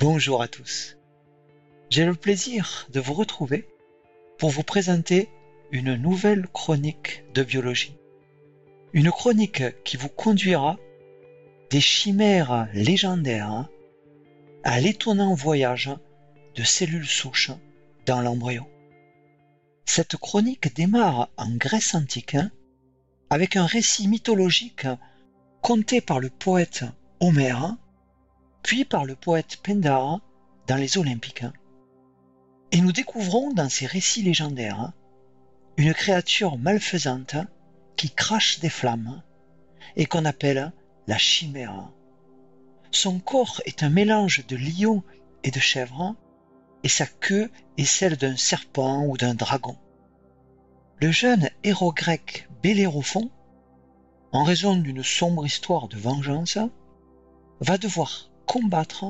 Bonjour à tous. J'ai le plaisir de vous retrouver pour vous présenter une nouvelle chronique de biologie. Une chronique qui vous conduira des chimères légendaires à l'étonnant voyage de cellules souches dans l'embryon. Cette chronique démarre en Grèce antique avec un récit mythologique conté par le poète Homère, puis par le poète Pindare dans les Olympiques. Et nous découvrons dans ces récits légendaires une créature malfaisante qui crache des flammes et qu'on appelle la chimère. Son corps est un mélange de lion et de chèvre, et sa queue est celle d'un serpent ou d'un dragon. Le jeune héros grec Bellérophon, en raison d'une sombre histoire de vengeance, va devoir combattre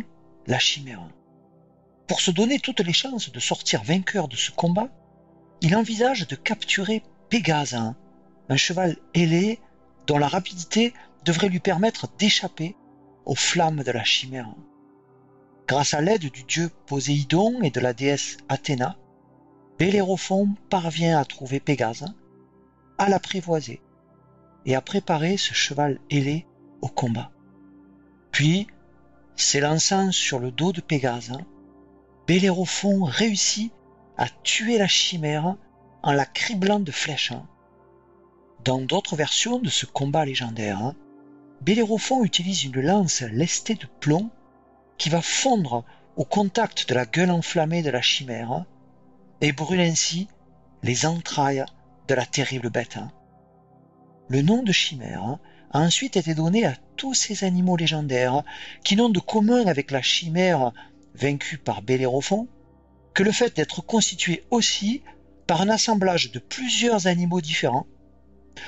la chimère. Pour se donner toutes les chances de sortir vainqueur de ce combat, il envisage de capturer Pégase, un cheval ailé dont la rapidité devrait lui permettre d'échapper aux flammes de la chimère. Grâce à l'aide du dieu Poséidon et de la déesse Athéna, Bellérophon parvient à trouver Pégase, à l'apprivoiser et à préparer ce cheval ailé au combat. Puis, s'élançant sur le dos de Pégase, Bellérophon réussit à tuer la chimère en la criblant de flèches. Dans d'autres versions de ce combat légendaire, Bellérophon utilise une lance lestée de plomb qui va fondre au contact de la gueule enflammée de la chimère et brûle ainsi les entrailles de la terrible bête. Le nom de chimère a ensuite été donné à tous ces animaux légendaires qui n'ont de commun avec la chimère vaincue par Bellérophon que le fait d'être constitué aussi par un assemblage de plusieurs animaux différents,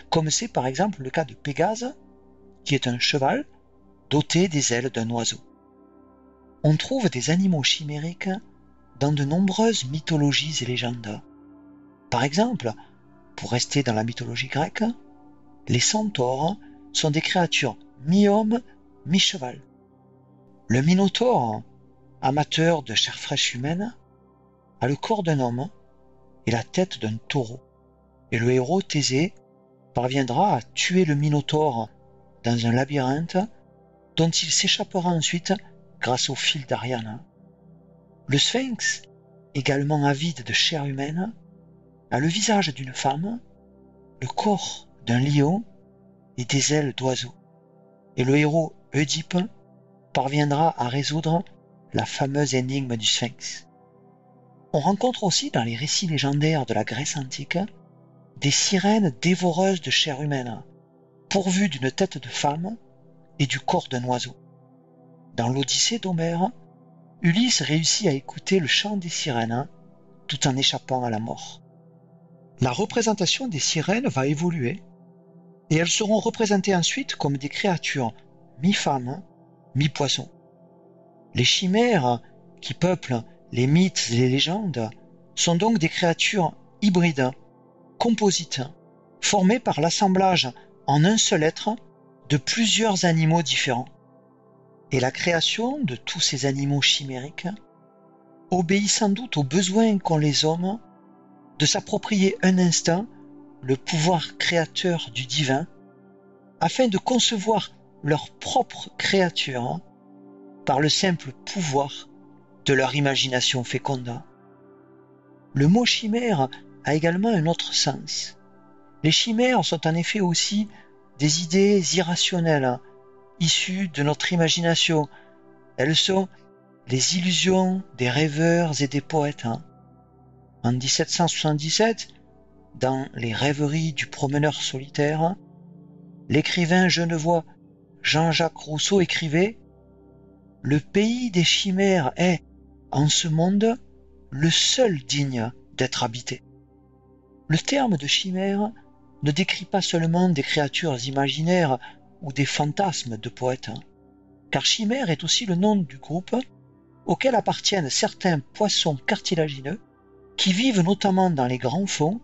comme c'est par exemple le cas de Pégase, qui est un cheval doté des ailes d'un oiseau. On trouve des animaux chimériques dans de nombreuses mythologies et légendes. Par exemple, pour rester dans la mythologie grecque, les centaures sont des créatures mi-homme, mi-cheval. Le minotaure, amateur de chair fraîche humaine, a le corps d'un homme et la tête d'un taureau. Et le héros Thésée parviendra à tuer le minotaure dans un labyrinthe dont il s'échappera ensuite grâce au fil d'Ariane. Le sphinx, également avide de chair humaine, a le visage d'une femme, le corps d'un lion des ailes d'oiseau. Et le héros Oedipe parviendra à résoudre la fameuse énigme du sphinx. On rencontre aussi dans les récits légendaires de la Grèce antique des sirènes dévoreuses de chair humaine, pourvues d'une tête de femme et du corps d'un oiseau. Dans l'Odyssée d'Homère, Ulysse réussit à écouter le chant des sirènes tout en échappant à la mort. La représentation des sirènes va évoluer et elles seront représentées ensuite comme des créatures mi-femmes, mi-poissons. Les chimères qui peuplent les mythes et les légendes sont donc des créatures hybrides, composites, formées par l'assemblage en un seul être de plusieurs animaux différents. Et la création de tous ces animaux chimériques obéit sans doute au besoin qu'ont les hommes de s'approprier un instant le pouvoir créateur du divin afin de concevoir leur propre créature par le simple pouvoir de leur imagination féconde. Le mot chimère a également un autre sens. Les chimères sont en effet aussi des idées irrationnelles, issues de notre imagination. Elles sont les illusions des rêveurs et des poètes. En 1777, dans Les rêveries du promeneur solitaire, l'écrivain genevois Jean-Jacques Rousseau écrivait Le pays des chimères est, en ce monde, le seul digne d'être habité. Le terme de chimère ne décrit pas seulement des créatures imaginaires ou des fantasmes de poètes, car chimère est aussi le nom du groupe auquel appartiennent certains poissons cartilagineux qui vivent notamment dans les grands fonds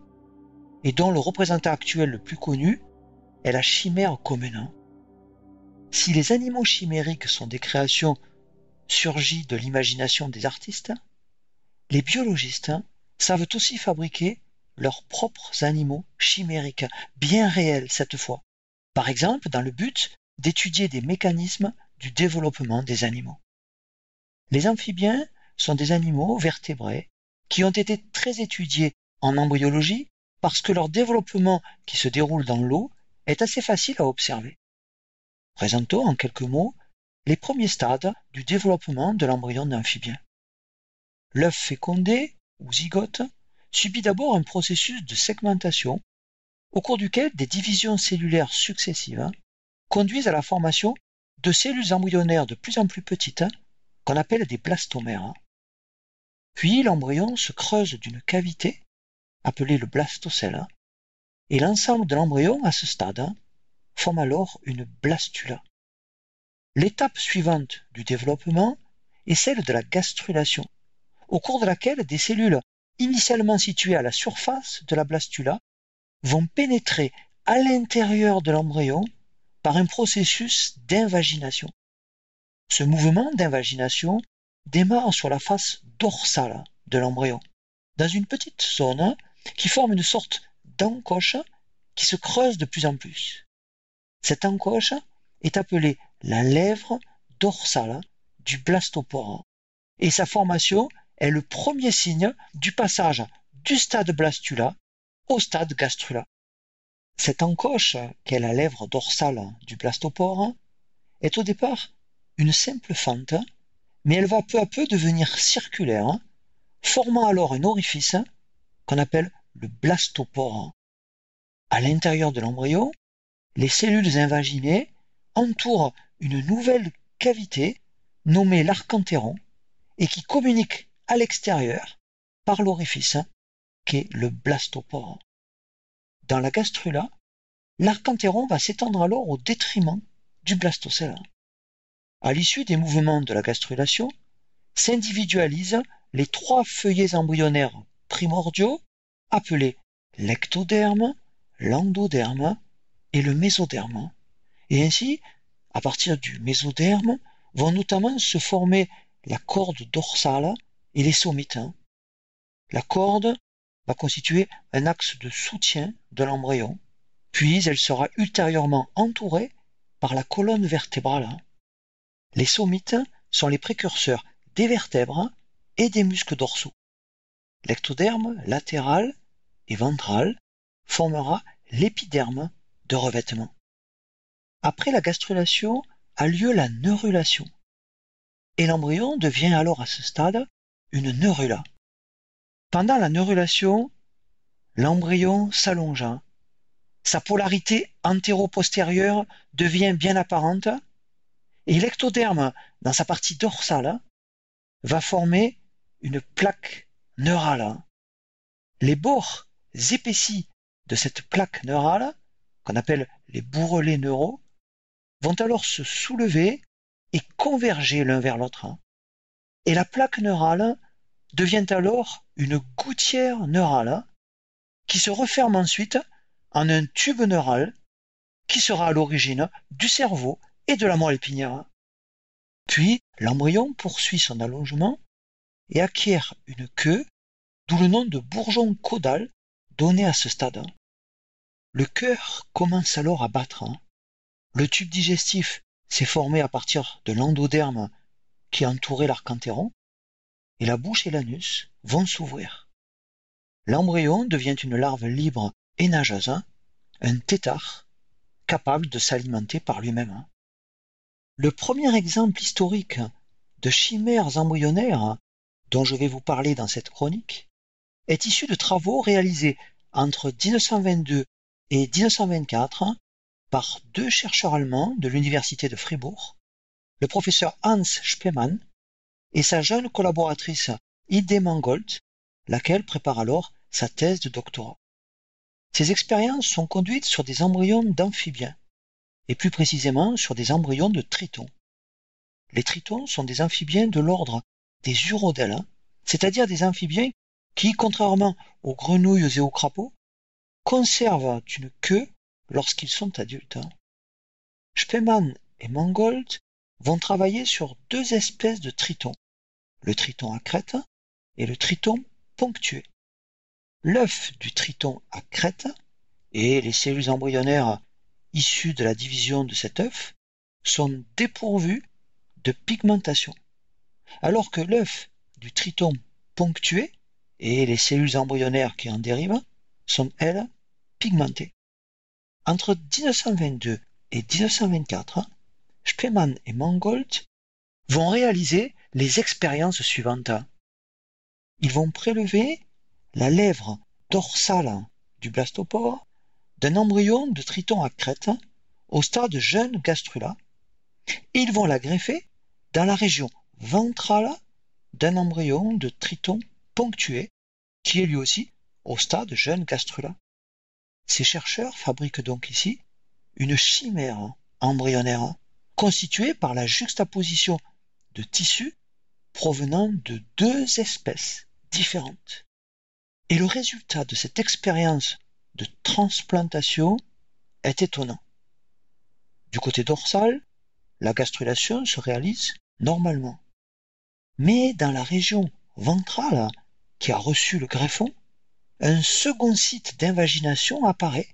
et dont le représentant actuel le plus connu est la chimère commune. Si les animaux chimériques sont des créations surgi de l'imagination des artistes, les biologistes savent aussi fabriquer leurs propres animaux chimériques, bien réels cette fois, par exemple dans le but d'étudier des mécanismes du développement des animaux. Les amphibiens sont des animaux vertébrés qui ont été très étudiés en embryologie parce que leur développement qui se déroule dans l'eau est assez facile à observer. Présentons en quelques mots les premiers stades du développement de l'embryon d'amphibien. L'œuf fécondé, ou zygote, subit d'abord un processus de segmentation au cours duquel des divisions cellulaires successives conduisent à la formation de cellules embryonnaires de plus en plus petites qu'on appelle des blastomères. Puis l'embryon se creuse d'une cavité appelée le blastocèle et l'ensemble de l'embryon à ce stade forme alors une blastula. L'étape suivante du développement est celle de la gastrulation, au cours de laquelle des cellules initialement situées à la surface de la blastula vont pénétrer à l'intérieur de l'embryon par un processus d'invagination. Ce mouvement d'invagination démarre sur la face dorsale de l'embryon, dans une petite zone qui forme une sorte d'encoche qui se creuse de plus en plus. Cette encoche est appelée la lèvre dorsale du blastopore et sa formation est le premier signe du passage du stade blastula au stade gastrula. Cette encoche, qu'est la lèvre dorsale du blastopore, est au départ une simple fente, mais elle va peu à peu devenir circulaire, formant alors un orifice qu'on appelle le blastopore. À l'intérieur de l'embryon, les cellules invaginées entourent une nouvelle cavité nommée l'archantéron et qui communique à l'extérieur par l'orifice qu'est le blastopore. Dans la gastrula, l'archantéron va s'étendre alors au détriment du blastocèle. À l'issue des mouvements de la gastrulation, s'individualisent les trois feuillets embryonnaires primordiaux appelés l'ectoderme, l'endoderme et le mésoderme. Et ainsi, à partir du mésoderme, vont notamment se former la corde dorsale et les somites. La corde va constituer un axe de soutien de l'embryon, puis elle sera ultérieurement entourée par la colonne vertébrale. Les somites sont les précurseurs des vertèbres et des muscles dorsaux. L'ectoderme latéral et ventral formera l'épiderme de revêtement. Après la gastrulation a lieu la neurulation. Et l'embryon devient alors à ce stade une neurula. Pendant la neurulation, l'embryon s'allongea. Sa polarité antéro-postérieure devient bien apparente et l'ectoderme, dans sa partie dorsale, va former une plaque neurale. Les bords épaissis de cette plaque neurale qu'on appelle les bourrelets neuraux, vont alors se soulever et converger l'un vers l'autre. Et la plaque neurale devient alors une gouttière neurale qui se referme ensuite en un tube neural qui sera à l'origine du cerveau et de la moelle épinière. Puis l'embryon poursuit son allongement et acquiert une queue, d'où le nom de bourgeon caudal donné à ce stade. Le cœur commence alors à battre. Hein. Le tube digestif s'est formé à partir de l'endoderme qui entourait l'archantéron, et la bouche et l'anus vont s'ouvrir. L'embryon devient une larve libre et nageuse, hein. un tétard, capable de s'alimenter par lui-même. Hein. Le premier exemple historique de chimères embryonnaires dont je vais vous parler dans cette chronique est issu de travaux réalisés entre 1922 et 1924 par deux chercheurs allemands de l'université de Fribourg, le professeur Hans Spemann et sa jeune collaboratrice Ide Mangold, laquelle prépare alors sa thèse de doctorat. Ces expériences sont conduites sur des embryons d'amphibiens, et plus précisément sur des embryons de tritons. Les tritons sont des amphibiens de l'ordre des urodèles, c'est-à-dire des amphibiens qui, contrairement aux grenouilles et aux crapauds, conservent une queue lorsqu'ils sont adultes. Spemann et Mangold vont travailler sur deux espèces de tritons, le triton à crête et le triton ponctué. L'œuf du triton à crête et les cellules embryonnaires issues de la division de cet œuf sont dépourvues de pigmentation, alors que l'œuf du triton ponctué et les cellules embryonnaires qui en dérivent sont, elles, pigmentées. Entre 1922 et 1924, Spemann et Mangold vont réaliser les expériences suivantes. Ils vont prélever la lèvre dorsale du blastopore d'un embryon de triton à crête au stade jeune gastrula et ils vont la greffer dans la région ventrale d'un embryon de triton ponctué qui est lui aussi au stade jeune gastrula. Ces chercheurs fabriquent donc ici une chimère embryonnaire constituée par la juxtaposition de tissus provenant de deux espèces différentes. Et le résultat de cette expérience de transplantation est étonnant. Du côté dorsal, la gastrulation se réalise normalement. Mais dans la région ventrale qui a reçu le greffon, un second site d'invagination apparaît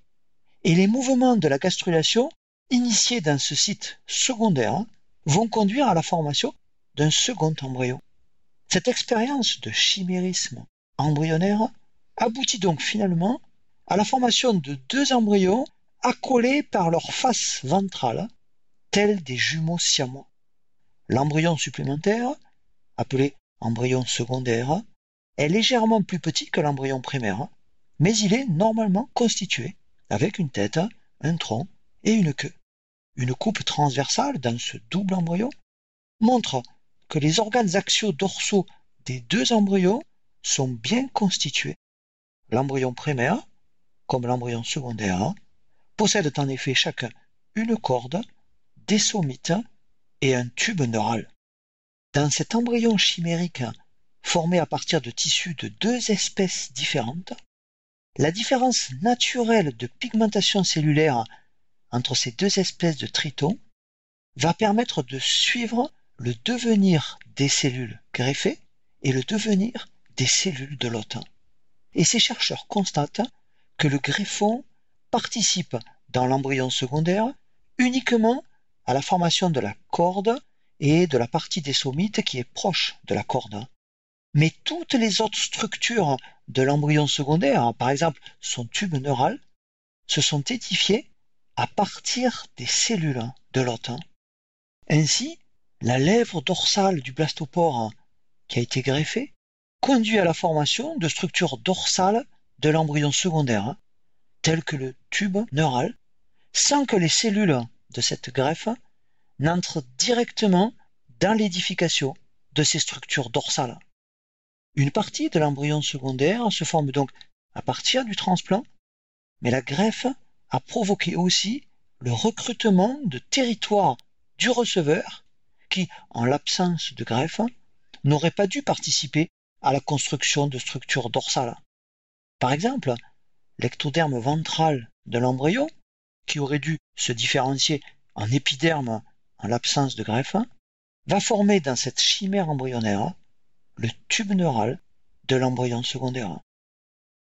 et les mouvements de la gastrulation initiés dans ce site secondaire vont conduire à la formation d'un second embryon. Cette expérience de chimérisme embryonnaire aboutit donc finalement à la formation de deux embryons accolés par leur face ventrale, tels des jumeaux siamois. L'embryon supplémentaire, appelé embryon secondaire, est légèrement plus petit que l'embryon primaire, mais il est normalement constitué avec une tête, un tronc et une queue. Une coupe transversale dans ce double embryon montre que les organes axiaux dorsaux des deux embryons sont bien constitués. L'embryon primaire, comme l'embryon secondaire, possèdent en effet chacun une corde, des somites et un tube neural. Dans cet embryon chimérique formé à partir de tissus de deux espèces différentes, la différence naturelle de pigmentation cellulaire entre ces deux espèces de tritons va permettre de suivre le devenir des cellules greffées et le devenir des cellules de l'hôte. Et ces chercheurs constatent que le greffon participe dans l'embryon secondaire uniquement à la formation de la corde et de la partie des somites qui est proche de la corde. Mais toutes les autres structures de l'embryon secondaire, par exemple son tube neural, se sont édifiées à partir des cellules de l'hôte. Ainsi, la lèvre dorsale du blastopore qui a été greffée conduit à la formation de structures dorsales de l'embryon secondaire, telles que le tube neural, sans que les cellules de cette greffe n'entrent directement dans l'édification de ces structures dorsales. Une partie de l'embryon secondaire se forme donc à partir du transplant, mais la greffe a provoqué aussi le recrutement de territoires du receveur qui, en l'absence de greffe, n'aurait pas dû participer à la construction de structures dorsales. Par exemple, l'ectoderme ventral de l'embryon, qui aurait dû se différencier en épiderme en l'absence de greffe, va former dans cette chimère embryonnaire le tube neural de l'embryon secondaire.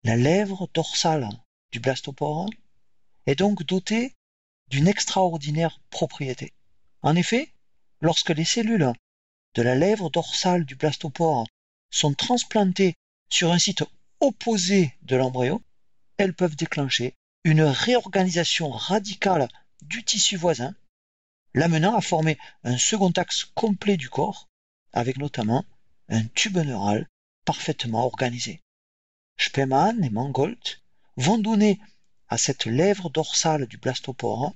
La lèvre dorsale du blastopore est donc dotée d'une extraordinaire propriété. En effet, lorsque les cellules de la lèvre dorsale du blastopore sont transplantées sur un site opposé de l'embryon, elles peuvent déclencher une réorganisation radicale du tissu voisin, l'amenant à former un second axe complet du corps, avec notamment un tube neural parfaitement organisé. Spemann et Mangold vont donner à cette lèvre dorsale du blastopore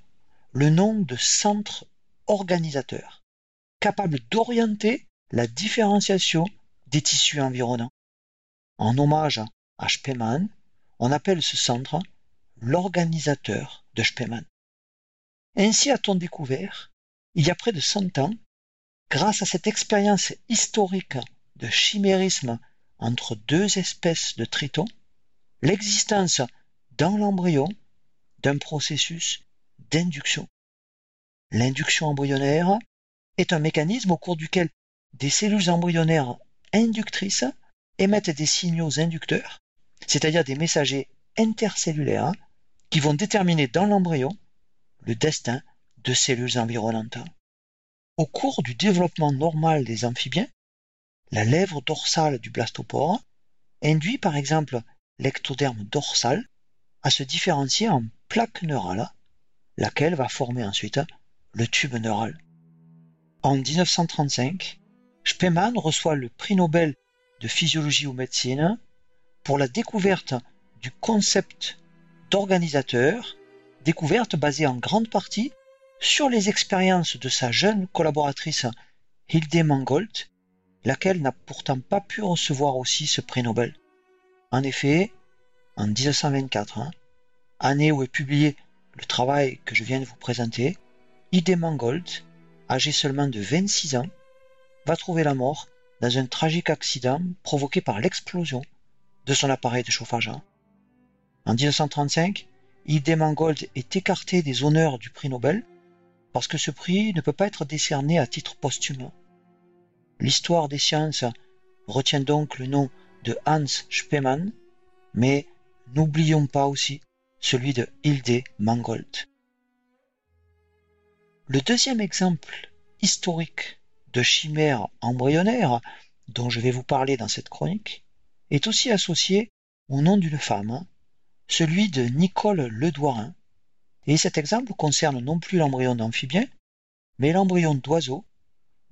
le nom de centre organisateur, capable d'orienter la différenciation des tissus environnants. En hommage à Spemann, on appelle ce centre l'organisateur de Spemann. Ainsi a-t-on découvert, il y a près de 100 ans, grâce à cette expérience historique de chimérisme entre deux espèces de tritons, l'existence dans l'embryon d'un processus d'induction. L'induction embryonnaire est un mécanisme au cours duquel des cellules embryonnaires inductrices émettent des signaux inducteurs, c'est-à-dire des messagers intercellulaires qui vont déterminer dans l'embryon le destin de cellules environnantes. Au cours du développement normal des amphibiens, la lèvre dorsale du blastopore induit par exemple l'ectoderme dorsal à se différencier en plaque neurale, laquelle va former ensuite le tube neural. En 1935, Spemann reçoit le prix Nobel de physiologie ou médecine pour la découverte du concept d'organisateur, découverte basée en grande partie sur les expériences de sa jeune collaboratrice Hilde Mangold, laquelle n'a pourtant pas pu recevoir aussi ce prix Nobel. En effet, en 1924, hein, année où est publié le travail que je viens de vous présenter, Hilde Mangold, âgée seulement de 26 ans, va trouver la mort dans un tragique accident provoqué par l'explosion de son appareil de chauffage. En 1935, Hilde Mangold est écartée des honneurs du prix Nobel parce que ce prix ne peut pas être décerné à titre posthume. L'histoire des sciences retient donc le nom de Hans Spemann, mais n'oublions pas aussi celui de Hilde Mangold. Le deuxième exemple historique de chimère embryonnaire dont je vais vous parler dans cette chronique est aussi associé au nom d'une femme, celui de Nicole Ledouarin, et cet exemple concerne non plus l'embryon d'amphibien, mais l'embryon d'oiseau,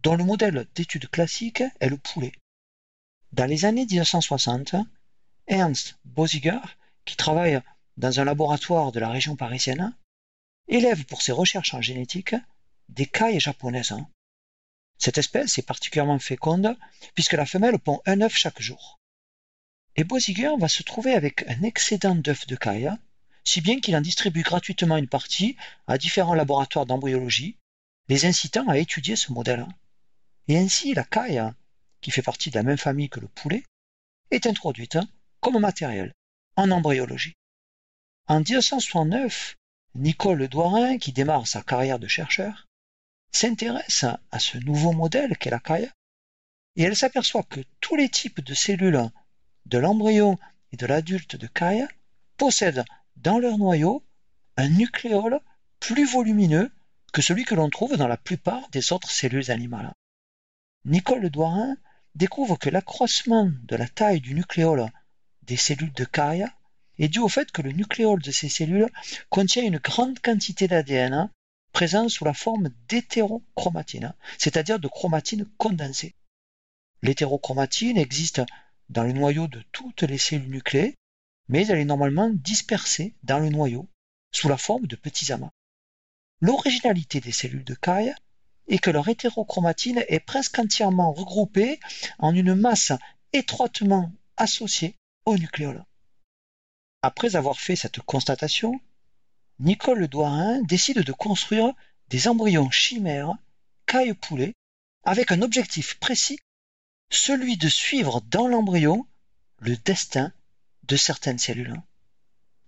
dont le modèle d'étude classique est le poulet. Dans les années 1960, Ernst Bosiger, qui travaille dans un laboratoire de la région parisienne, élève pour ses recherches en génétique des cailles japonaises. Cette espèce est particulièrement féconde puisque la femelle pond un œuf chaque jour. Et Bosiger va se trouver avec un excédent d'œufs de caille si bien qu'il en distribue gratuitement une partie à différents laboratoires d'embryologie, les incitant à étudier ce modèle. Et ainsi, la caille, qui fait partie de la même famille que le poulet, est introduite comme matériel en embryologie. En 1969, Nicole Douarin, qui démarre sa carrière de chercheur, s'intéresse à ce nouveau modèle qu'est la caille, et elle s'aperçoit que tous les types de cellules de l'embryon et de l'adulte de caille possèdent dans leur noyau un nucléole plus volumineux que celui que l'on trouve dans la plupart des autres cellules animales. Nicole Douarin découvre que l'accroissement de la taille du nucléole des cellules de caille est dû au fait que le nucléole de ces cellules contient une grande quantité d'ADN présent sous la forme d'hétérochromatine, c'est-à-dire de chromatine condensée. L'hétérochromatine existe dans le noyau de toutes les cellules nucléées mais elle est normalement dispersée dans le noyau sous la forme de petits amas. L'originalité des cellules de caille est que leur hétérochromatine est presque entièrement regroupée en une masse étroitement associée au nucléole. Après avoir fait cette constatation, Nicole Douarin décide de construire des embryons chimères caille-poulet avec un objectif précis, celui de suivre dans l'embryon le destin de certaines cellules.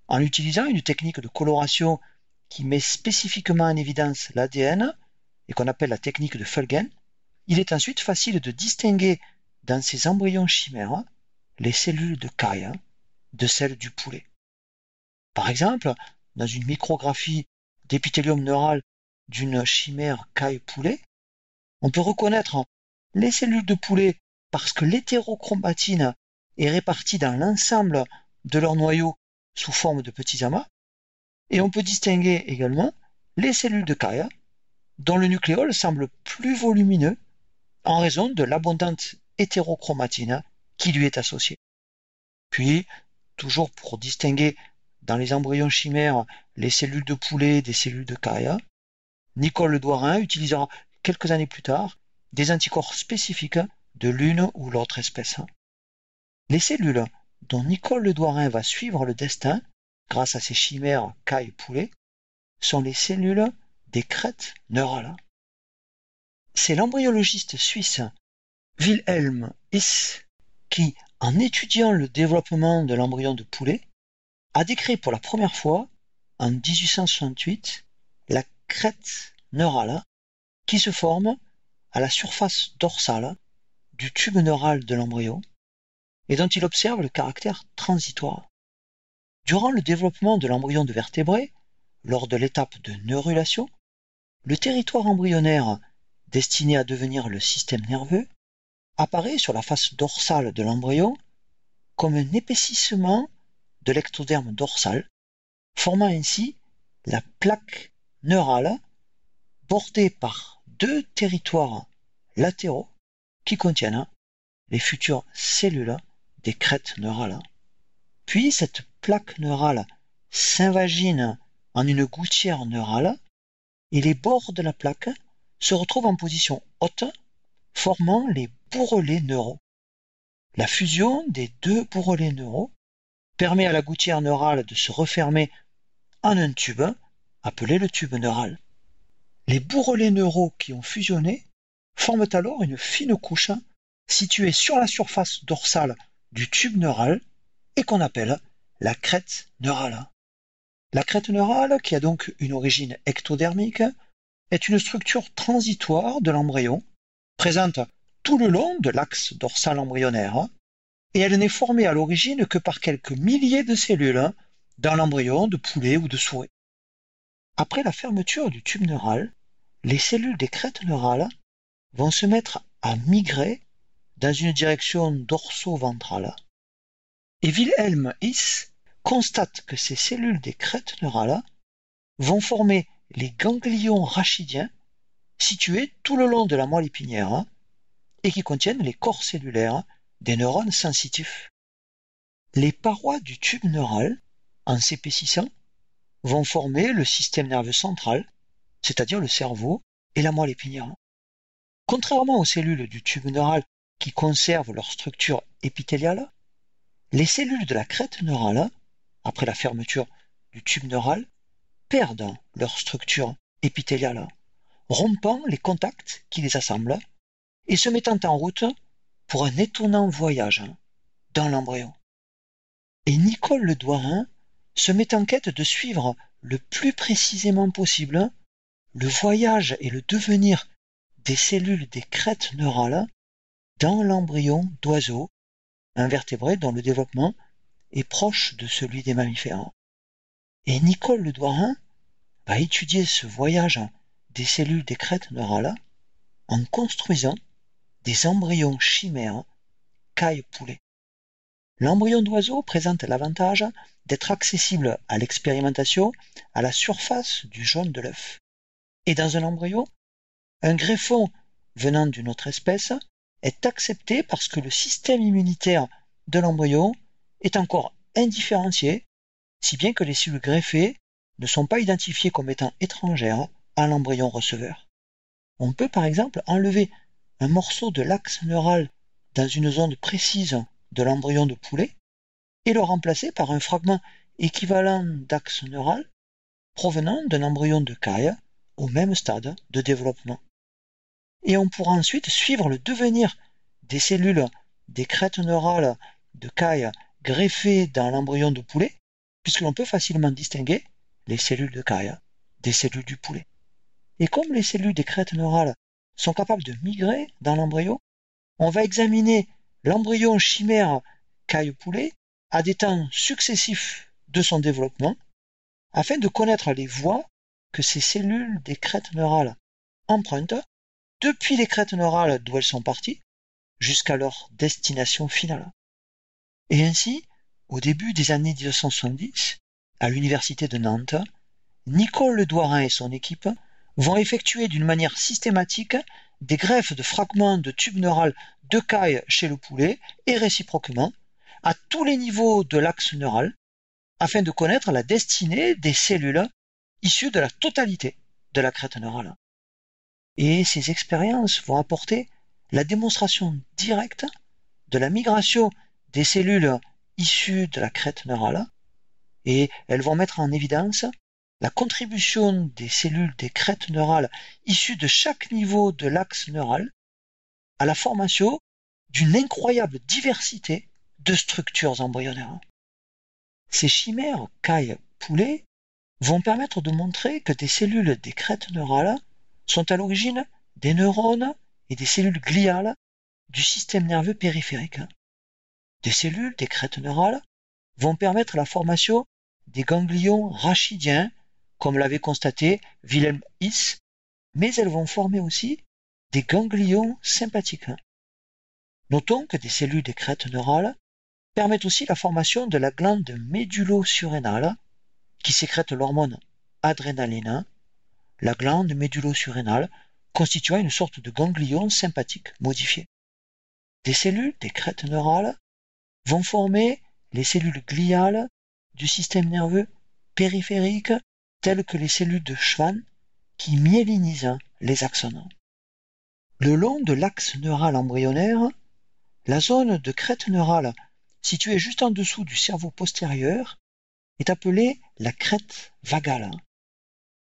En utilisant une technique de coloration qui met spécifiquement en évidence l'ADN et qu'on appelle la technique de Fulgen, il est ensuite facile de distinguer dans ces embryons chimères les cellules de caille de celles du poulet. Par exemple, dans une micrographie d'épithélium neural d'une chimère caille-poulet, on peut reconnaître les cellules de poulet parce que l'hétérochromatine est répartie dans l'ensemble de leur noyau sous forme de petits amas, et on peut distinguer également les cellules de caille, dont le nucléole semble plus volumineux en raison de l'abondante hétérochromatine qui lui est associée. Puis, toujours pour distinguer dans les embryons chimères les cellules de poulet des cellules de caille, Nicole Douarin utilisera quelques années plus tard des anticorps spécifiques de l'une ou l'autre espèce. Les cellules dont Nicole Le Douarin va suivre le destin, grâce à ses chimères caille-poulet, sont les cellules des crêtes neurales. C'est l'embryologiste suisse Wilhelm His qui, en étudiant le développement de l'embryon de poulet, a décrit pour la première fois, en 1868, la crête neurale qui se forme à la surface dorsale du tube neural de l'embryon et dont il observe le caractère transitoire. Durant le développement de l'embryon de vertébré, lors de l'étape de neurulation, le territoire embryonnaire destiné à devenir le système nerveux apparaît sur la face dorsale de l'embryon comme un épaississement de l'ectoderme dorsal, formant ainsi la plaque neurale bordée par deux territoires latéraux qui contiennent les futures cellules des crêtes neurales. Puis cette plaque neurale s'invagine en une gouttière neurale et les bords de la plaque se retrouvent en position haute, formant les bourrelets neuraux. La fusion des deux bourrelets neuraux permet à la gouttière neurale de se refermer en un tube, appelé le tube neural. Les bourrelets neuraux qui ont fusionné forment alors une fine couche située sur la surface dorsale du tube neural et qu'on appelle la crête neurale. La crête neurale, qui a donc une origine ectodermique, est une structure transitoire de l'embryon, présente tout le long de l'axe dorsal embryonnaire, et elle n'est formée à l'origine que par quelques milliers de cellules dans l'embryon de poulet ou de souris. Après la fermeture du tube neural, les cellules des crêtes neurales vont se mettre à migrer dans une direction dorso-ventrale. Et Wilhelm His constate que ces cellules des crêtes neurales vont former les ganglions rachidiens situés tout le long de la moelle épinière et qui contiennent les corps cellulaires des neurones sensitifs. Les parois du tube neural, en s'épaississant, vont former le système nerveux central, c'est-à-dire le cerveau et la moelle épinière. Contrairement aux cellules du tube neural qui conservent leur structure épithéliale, les cellules de la crête neurale, après la fermeture du tube neural, perdent leur structure épithéliale, rompant les contacts qui les assemblent et se mettant en route pour un étonnant voyage dans l'embryon. Et Nicole Le Douarin se met en quête de suivre le plus précisément possible le voyage et le devenir des cellules des crêtes neurales dans l'embryon d'oiseau, invertébré dont le développement est proche de celui des mammifères. Et Nicole Le Douarin va étudier ce voyage des cellules des crêtes neurales en construisant des embryons chimères caille-poulet. L'embryon d'oiseau présente l'avantage d'être accessible à l'expérimentation à la surface du jaune de l'œuf. Et dans un embryon, un greffon venant d'une autre espèce est accepté parce que le système immunitaire de l'embryon est encore indifférencié, si bien que les cellules greffées ne sont pas identifiées comme étant étrangères à l'embryon receveur. On peut par exemple enlever un morceau de l'axe neural dans une zone précise de l'embryon de poulet et le remplacer par un fragment équivalent d'axe neural provenant d'un embryon de caille au même stade de développement. Et on pourra ensuite suivre le devenir des cellules des crêtes neurales de caille greffées dans l'embryon de poulet, puisque l'on peut facilement distinguer les cellules de caille des cellules du poulet. Et comme les cellules des crêtes neurales sont capables de migrer dans l'embryon, on va examiner l'embryon chimère caille-poulet à des temps successifs de son développement afin de connaître les voies que ces cellules des crêtes neurales empruntent depuis les crêtes neurales d'où elles sont parties jusqu'à leur destination finale. Et ainsi, au début des années 1970, à l'université de Nantes, Nicole Le Douarin et son équipe vont effectuer d'une manière systématique des greffes de fragments de tubes neural de caille chez le poulet et réciproquement à tous les niveaux de l'axe neural afin de connaître la destinée des cellules issues de la totalité de la crête neurale. Et ces expériences vont apporter la démonstration directe de la migration des cellules issues de la crête neurale et elles vont mettre en évidence la contribution des cellules des crêtes neurales issues de chaque niveau de l'axe neural à la formation d'une incroyable diversité de structures embryonnaires. Ces chimères caille-poulet vont permettre de montrer que des cellules des crêtes neurales sont à l'origine des neurones et des cellules gliales du système nerveux périphérique. Des cellules, des crêtes neurales, vont permettre la formation des ganglions rachidiens, comme l'avait constaté Wilhelm His, mais elles vont former aussi des ganglions sympathiques. Notons que des cellules des crêtes neurales permettent aussi la formation de la glande médulo-surrénale qui sécrète l'hormone adrénaline, la glande médulo-surrénale constituant une sorte de ganglion sympathique modifié. Des cellules des crêtes neurales vont former les cellules gliales du système nerveux périphérique telles que les cellules de Schwann qui myélinisent les axones. Le long de l'axe neural embryonnaire, la zone de crête neurale située juste en dessous du cerveau postérieur est appelée la crête vagale.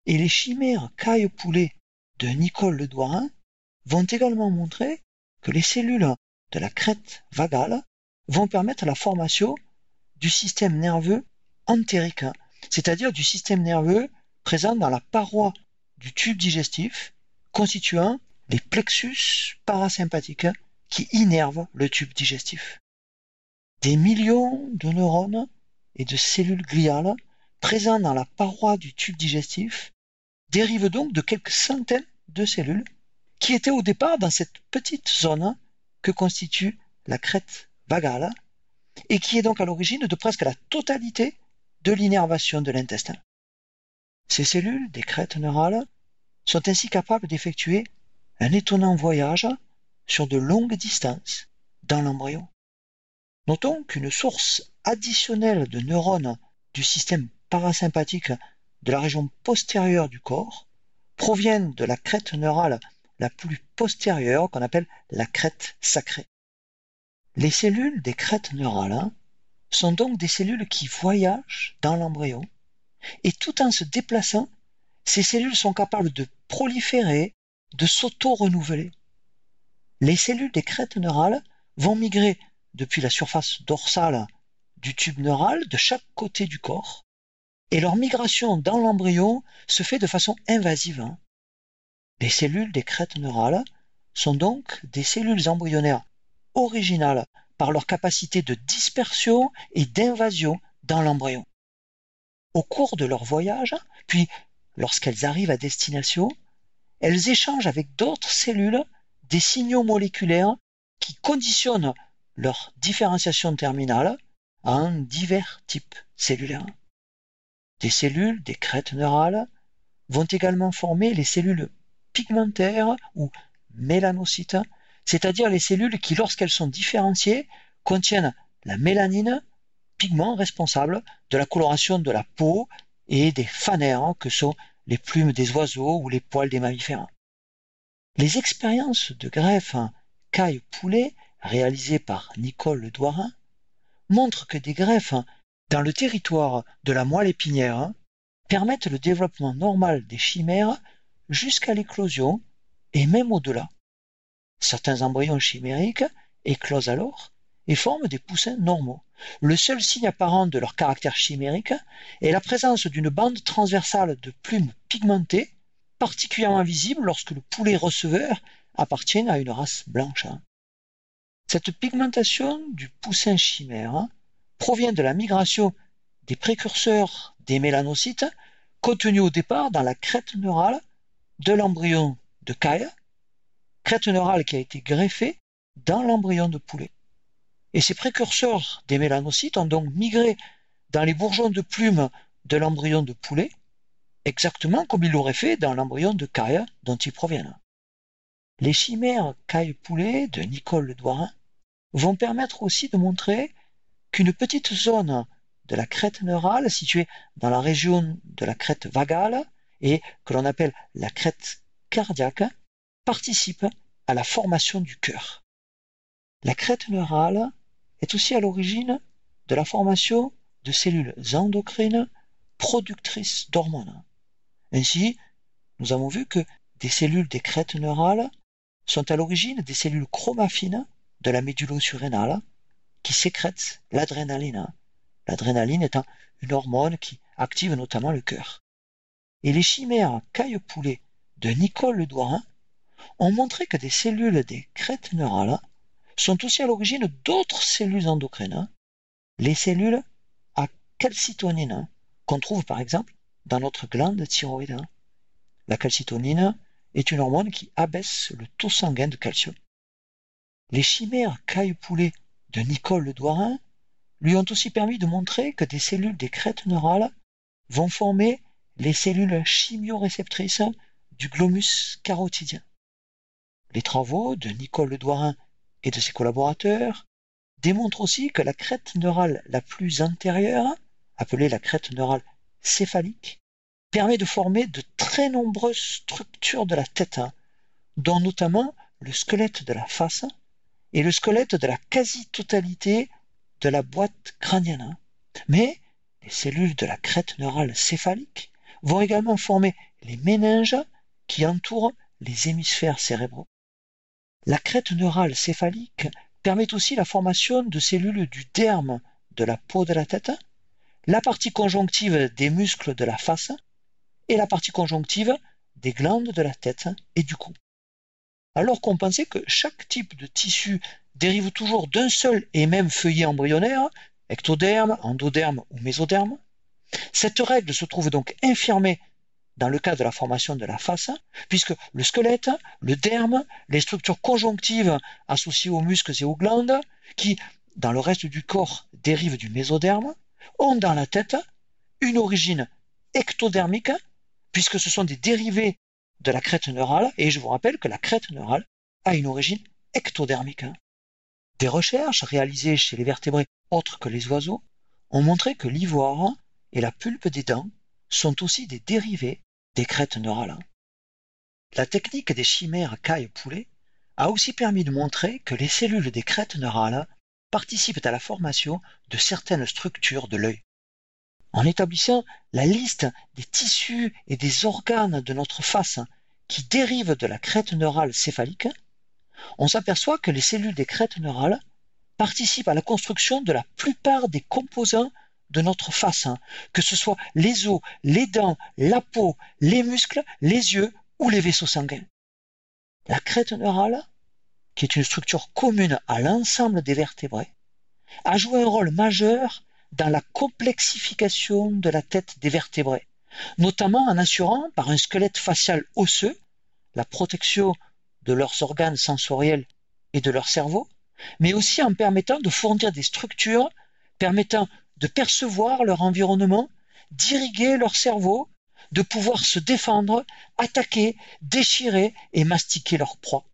Et les chimères caille-poulet de Nicole Ledouarin vont également montrer que les cellules de la crête vagale vont permettre la formation du système nerveux entérique, c'est-à-dire du système nerveux présent dans la paroi du tube digestif, constituant les plexus parasympathiques qui innervent le tube digestif. Des millions de neurones et de cellules gliales présents dans la paroi du tube digestif dérivent donc de quelques centaines de cellules qui étaient au départ dans cette petite zone que constitue la crête vagale et qui est donc à l'origine de presque la totalité de l'innervation de l'intestin. Ces cellules des crêtes neurales sont ainsi capables d'effectuer un étonnant voyage sur de longues distances dans l'embryon. Notons qu'une source additionnelle de neurones du système parasympathique de la région postérieure du corps provient de la crête neurale la plus postérieure qu'on appelle la crête sacrée. Les cellules des crêtes neurales sont donc des cellules qui voyagent dans l'embryon et tout en se déplaçant, ces cellules sont capables de proliférer, de s'auto-renouveler. Les cellules des crêtes neurales vont migrer depuis la surface dorsale du tube neural de chaque côté du corps et leur migration dans l'embryon se fait de façon invasive. Les cellules des crêtes neurales sont donc des cellules embryonnaires originales par leur capacité de dispersion et d'invasion dans l'embryon. Au cours de leur voyage, puis lorsqu'elles arrivent à destination, elles échangent avec d'autres cellules des signaux moléculaires qui conditionnent leur différenciation terminale en divers types cellulaires. Des cellules des crêtes neurales vont également former les cellules pigmentaires ou mélanocytes c'est-à-dire les cellules qui, lorsqu'elles sont différenciées, contiennent la mélanine, pigment responsable de la coloration de la peau et des phanères que sont les plumes des oiseaux ou les poils des mammifères. Les expériences de greffe caille-poulet réalisées par Nicole Douarin montrent que des greffes dans le territoire de la moelle épinière permettent le développement normal des chimères jusqu'à l'éclosion et même au-delà. Certains embryons chimériques éclosent alors et forment des poussins normaux. Le seul signe apparent de leur caractère chimérique est la présence d'une bande transversale de plumes pigmentées, particulièrement visible lorsque le poulet receveur appartient à une race blanche. Cette pigmentation du poussin chimère provient de la migration des précurseurs des mélanocytes contenus au départ dans la crête neurale de l'embryon de caille crête neurale qui a été greffée dans l'embryon de poulet. Et ces précurseurs des mélanocytes ont donc migré dans les bourgeons de plumes de l'embryon de poulet, exactement comme ils l'auraient fait dans l'embryon de caille dont ils proviennent. Les chimères caille-poulet de Nicole Douarin vont permettre aussi de montrer qu'une petite zone de la crête neurale située dans la région de la crête vagale et que l'on appelle la crête cardiaque participe à la formation du cœur. La crête neurale est aussi à l'origine de la formation de cellules endocrines productrices d'hormones. Ainsi, nous avons vu que des cellules des crêtes neurales sont à l'origine des cellules chromaffines de la médulo-surrénale qui sécrètent l'adrénaline, l'adrénaline étant une hormone qui active notamment le cœur. Et les chimères caille-poulet de Nicole Ledouarin ont montré que des cellules des crêtes neurales sont aussi à l'origine d'autres cellules endocrines, les cellules à calcitonine, qu'on trouve par exemple dans notre glande thyroïde. La calcitonine est une hormone qui abaisse le taux sanguin de calcium. Les chimères caille-poulet de Nicole Le Douarin lui ont aussi permis de montrer que des cellules des crêtes neurales vont former les cellules chimioréceptrices du glomus carotidien. Les travaux de Nicole Le Douarin et de ses collaborateurs démontrent aussi que la crête neurale la plus antérieure, appelée la crête neurale céphalique, permet de former de très nombreuses structures de la tête, hein, dont notamment le squelette de la face et le squelette de la quasi-totalité de la boîte crânienne. Mais les cellules de la crête neurale céphalique vont également former les méninges qui entourent les hémisphères cérébraux. La crête neurale céphalique permet aussi la formation de cellules du derme de la peau de la tête, la partie conjonctive des muscles de la face et la partie conjonctive des glandes de la tête et du cou. Alors qu'on pensait que chaque type de tissu dérive toujours d'un seul et même feuillet embryonnaire, ectoderme, endoderme ou mésoderme, cette règle se trouve donc infirmée dans le cas de la formation de la face, puisque le squelette, le derme, les structures conjonctives associées aux muscles et aux glandes, qui, dans le reste du corps, dérivent du mésoderme, ont dans la tête une origine ectodermique, puisque ce sont des dérivés de la crête neurale, et je vous rappelle que la crête neurale a une origine ectodermique. Des recherches réalisées chez les vertébrés autres que les oiseaux ont montré que l'ivoire et la pulpe des dents sont aussi des dérivés des crêtes neurales. La technique des chimères caille-poulet a aussi permis de montrer que les cellules des crêtes neurales participent à la formation de certaines structures de l'œil. En établissant la liste des tissus et des organes de notre face qui dérivent de la crête neurale céphalique, on s'aperçoit que les cellules des crêtes neurales participent à la construction de la plupart des composants de notre face, hein. que ce soit les os, les dents, la peau, les muscles, les yeux ou les vaisseaux sanguins. La crête neurale, qui est une structure commune à l'ensemble des vertébrés, a joué un rôle majeur dans la complexification de la tête des vertébrés, notamment en assurant par un squelette facial osseux la protection de leurs organes sensoriels et de leur cerveau, mais aussi en permettant de fournir des structures permettant de percevoir leur environnement, d'irriguer leur cerveau, de pouvoir se défendre, attaquer, déchirer et mastiquer leur proie.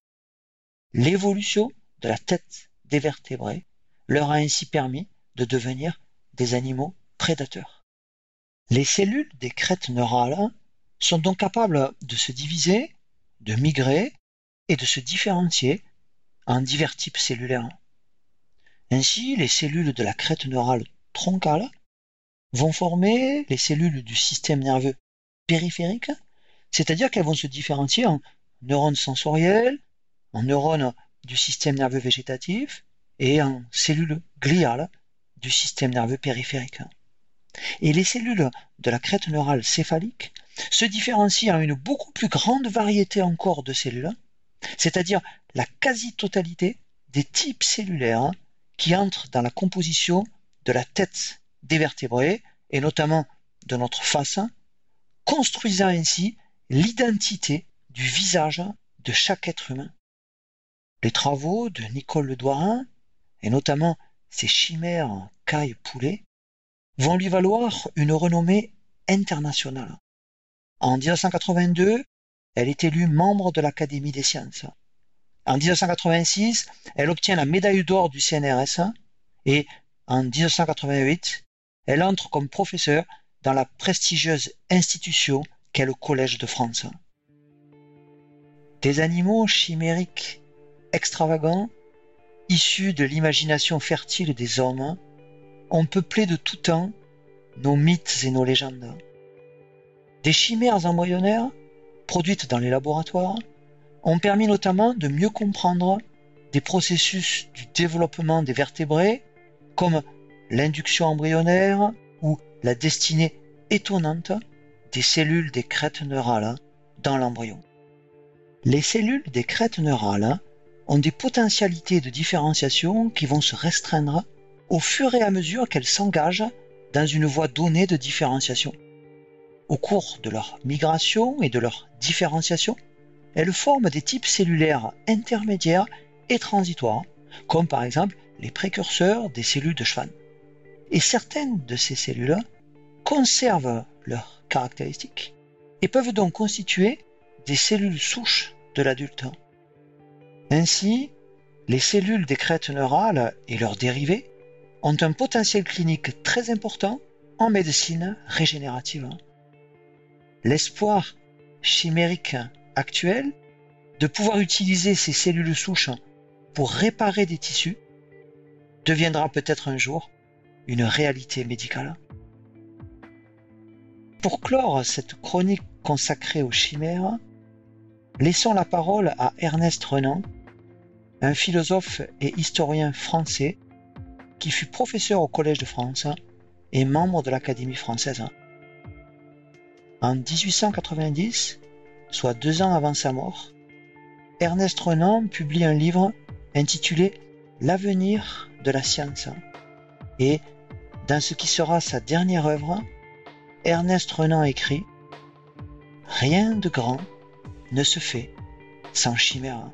L'évolution de la tête des vertébrés leur a ainsi permis de devenir des animaux prédateurs. Les cellules des crêtes neurales sont donc capables de se diviser, de migrer et de se différencier en divers types cellulaires. Ainsi, les cellules de la crête neurale troncales vont former les cellules du système nerveux périphérique, c'est-à-dire qu'elles vont se différencier en neurones sensoriels, en neurones du système nerveux végétatif et en cellules gliales du système nerveux périphérique. Et les cellules de la crête neurale céphalique se différencient en une beaucoup plus grande variété encore de cellules, c'est-à-dire la quasi-totalité des types cellulaires qui entrent dans la composition de la tête des vertébrés, et notamment de notre face, construisant ainsi l'identité du visage de chaque être humain. Les travaux de Nicole Le Douarin, et notamment ses chimères caille-poulet, vont lui valoir une renommée internationale. En 1982, elle est élue membre de l'Académie des sciences. En 1986, elle obtient la médaille d'or du CNRS et en 1988, elle entre comme professeure dans la prestigieuse institution qu'est le Collège de France. Des animaux chimériques extravagants, issus de l'imagination fertile des hommes, ont peuplé de tout temps nos mythes et nos légendes. Des chimères embryonnaires, produites dans les laboratoires, ont permis notamment de mieux comprendre des processus du développement des vertébrés comme l'induction embryonnaire ou la destinée étonnante des cellules des crêtes neurales dans l'embryon. Les cellules des crêtes neurales ont des potentialités de différenciation qui vont se restreindre au fur et à mesure qu'elles s'engagent dans une voie donnée de différenciation. Au cours de leur migration et de leur différenciation, elles forment des types cellulaires intermédiaires et transitoires, comme par exemple les précurseurs des cellules de Schwann. Et certaines de ces cellules conservent leurs caractéristiques et peuvent donc constituer des cellules souches de l'adulte. Ainsi, les cellules des crêtes neurales et leurs dérivés ont un potentiel clinique très important en médecine régénérative. L'espoir chimérique actuel de pouvoir utiliser ces cellules souches pour réparer des tissus deviendra peut-être un jour une réalité médicale. Pour clore cette chronique consacrée aux chimères, laissons la parole à Ernest Renan, un philosophe et historien français qui fut professeur au Collège de France et membre de l'Académie française. En 1890, soit deux ans avant sa mort, Ernest Renan publie un livre intitulé L'avenir de la science. Et dans ce qui sera sa dernière œuvre, Ernest Renan écrit Rien de grand ne se fait sans chimère.